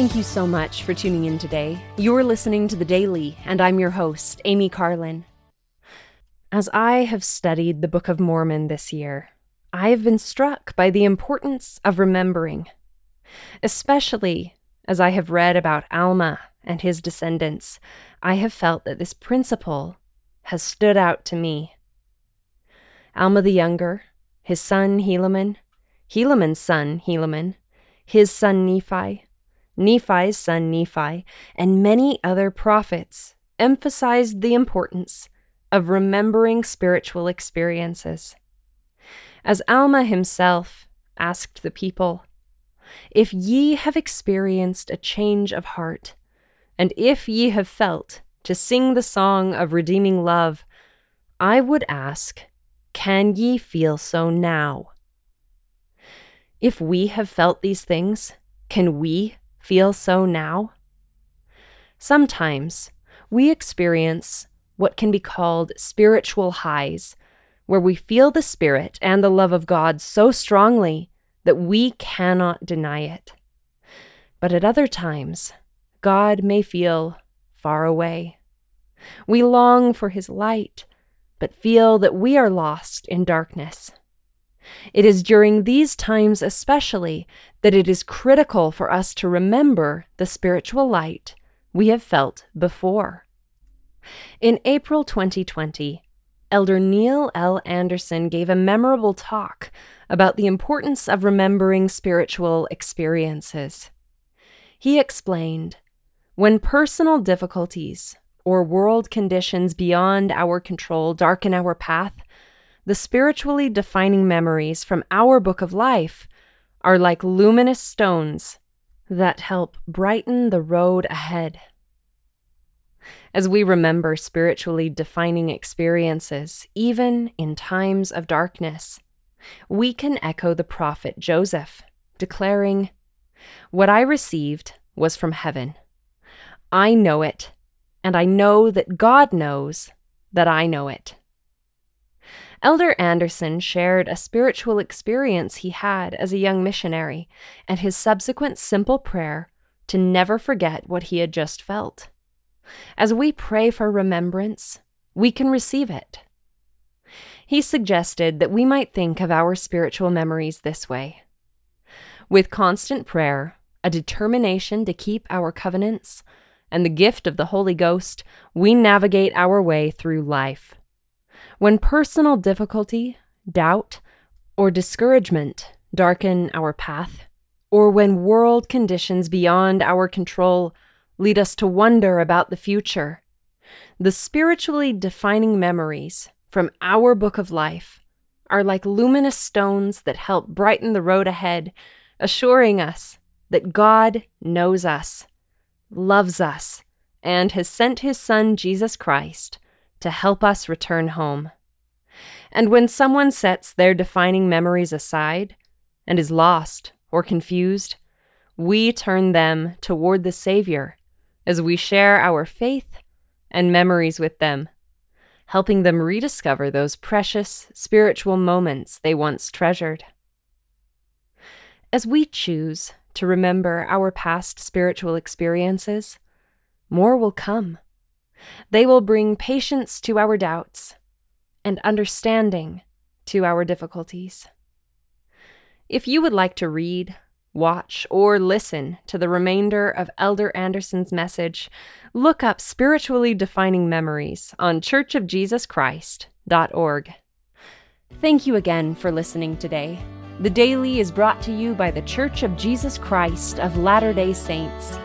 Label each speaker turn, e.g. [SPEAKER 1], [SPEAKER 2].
[SPEAKER 1] Thank you so much for tuning in today. You're listening to The Daily, and I'm your host, Amy Carlin. As I have studied the Book of Mormon this year, I have been struck by the importance of remembering, especially as I have read about Alma and his descendants. I have felt that this principle has stood out to me. Alma the Younger, his son Helaman, Helaman's son Helaman, his son Nephi, Nephi's son Nephi, and many other prophets emphasized the importance of remembering spiritual experiences. As Alma himself asked the people, If ye have experienced a change of heart, and if ye have felt to sing the song of redeeming love, I would ask, Can ye feel so now? If we have felt these things, can we feel so now? Sometimes we experience what can be called spiritual highs, where we feel the Spirit and the love of God so strongly that we cannot deny it. But at other times, God may feel far away. We long for His light, but feel that we are lost in darkness. It is during these times, especially, that it is critical for us to remember the spiritual light we have felt before. In April 2020, Elder Neil L. Andersen gave a memorable talk about the importance of remembering spiritual experiences. He explained when personal difficulties or world conditions beyond our control darken our path, the spiritually defining memories from our book of life are like luminous stones that help brighten the road ahead. As we remember spiritually defining experiences, even in times of darkness, we can echo the prophet Joseph, declaring, What I received was from heaven. I know it, and I know that God knows that I know it. Elder Andersen shared a spiritual experience he had as a young missionary and his subsequent simple prayer to never forget what he had just felt. As we pray for remembrance, we can receive it. He suggested that we might think of our spiritual memories this way with constant prayer, a determination to keep our covenants, and the gift of the Holy Ghost, we navigate our way through life. When personal difficulty, doubt, or discouragement darken our path, or when world conditions beyond our control lead us to wonder about the future, the spiritually defining memories from our book of life are like luminous stones that help brighten the road ahead, assuring us that God knows us, loves us, and has sent his Son, Jesus Christ, to help us return home. And when someone sets their defining memories aside and is lost or confused, we turn them toward the Savior as we share our faith and memories with them, helping them rediscover those precious spiritual moments they once treasured. As we choose to remember our past spiritual experiences, more will come. They will bring patience to our doubts and understanding to our difficulties. If you would like to read, watch, or listen to the remainder of Elder Andersen's message, look up Spiritually Defining Memories on churchofjesuschrist.org. Thank you again for listening today. The Daily is brought to you by the Church of Jesus Christ of Latter day Saints.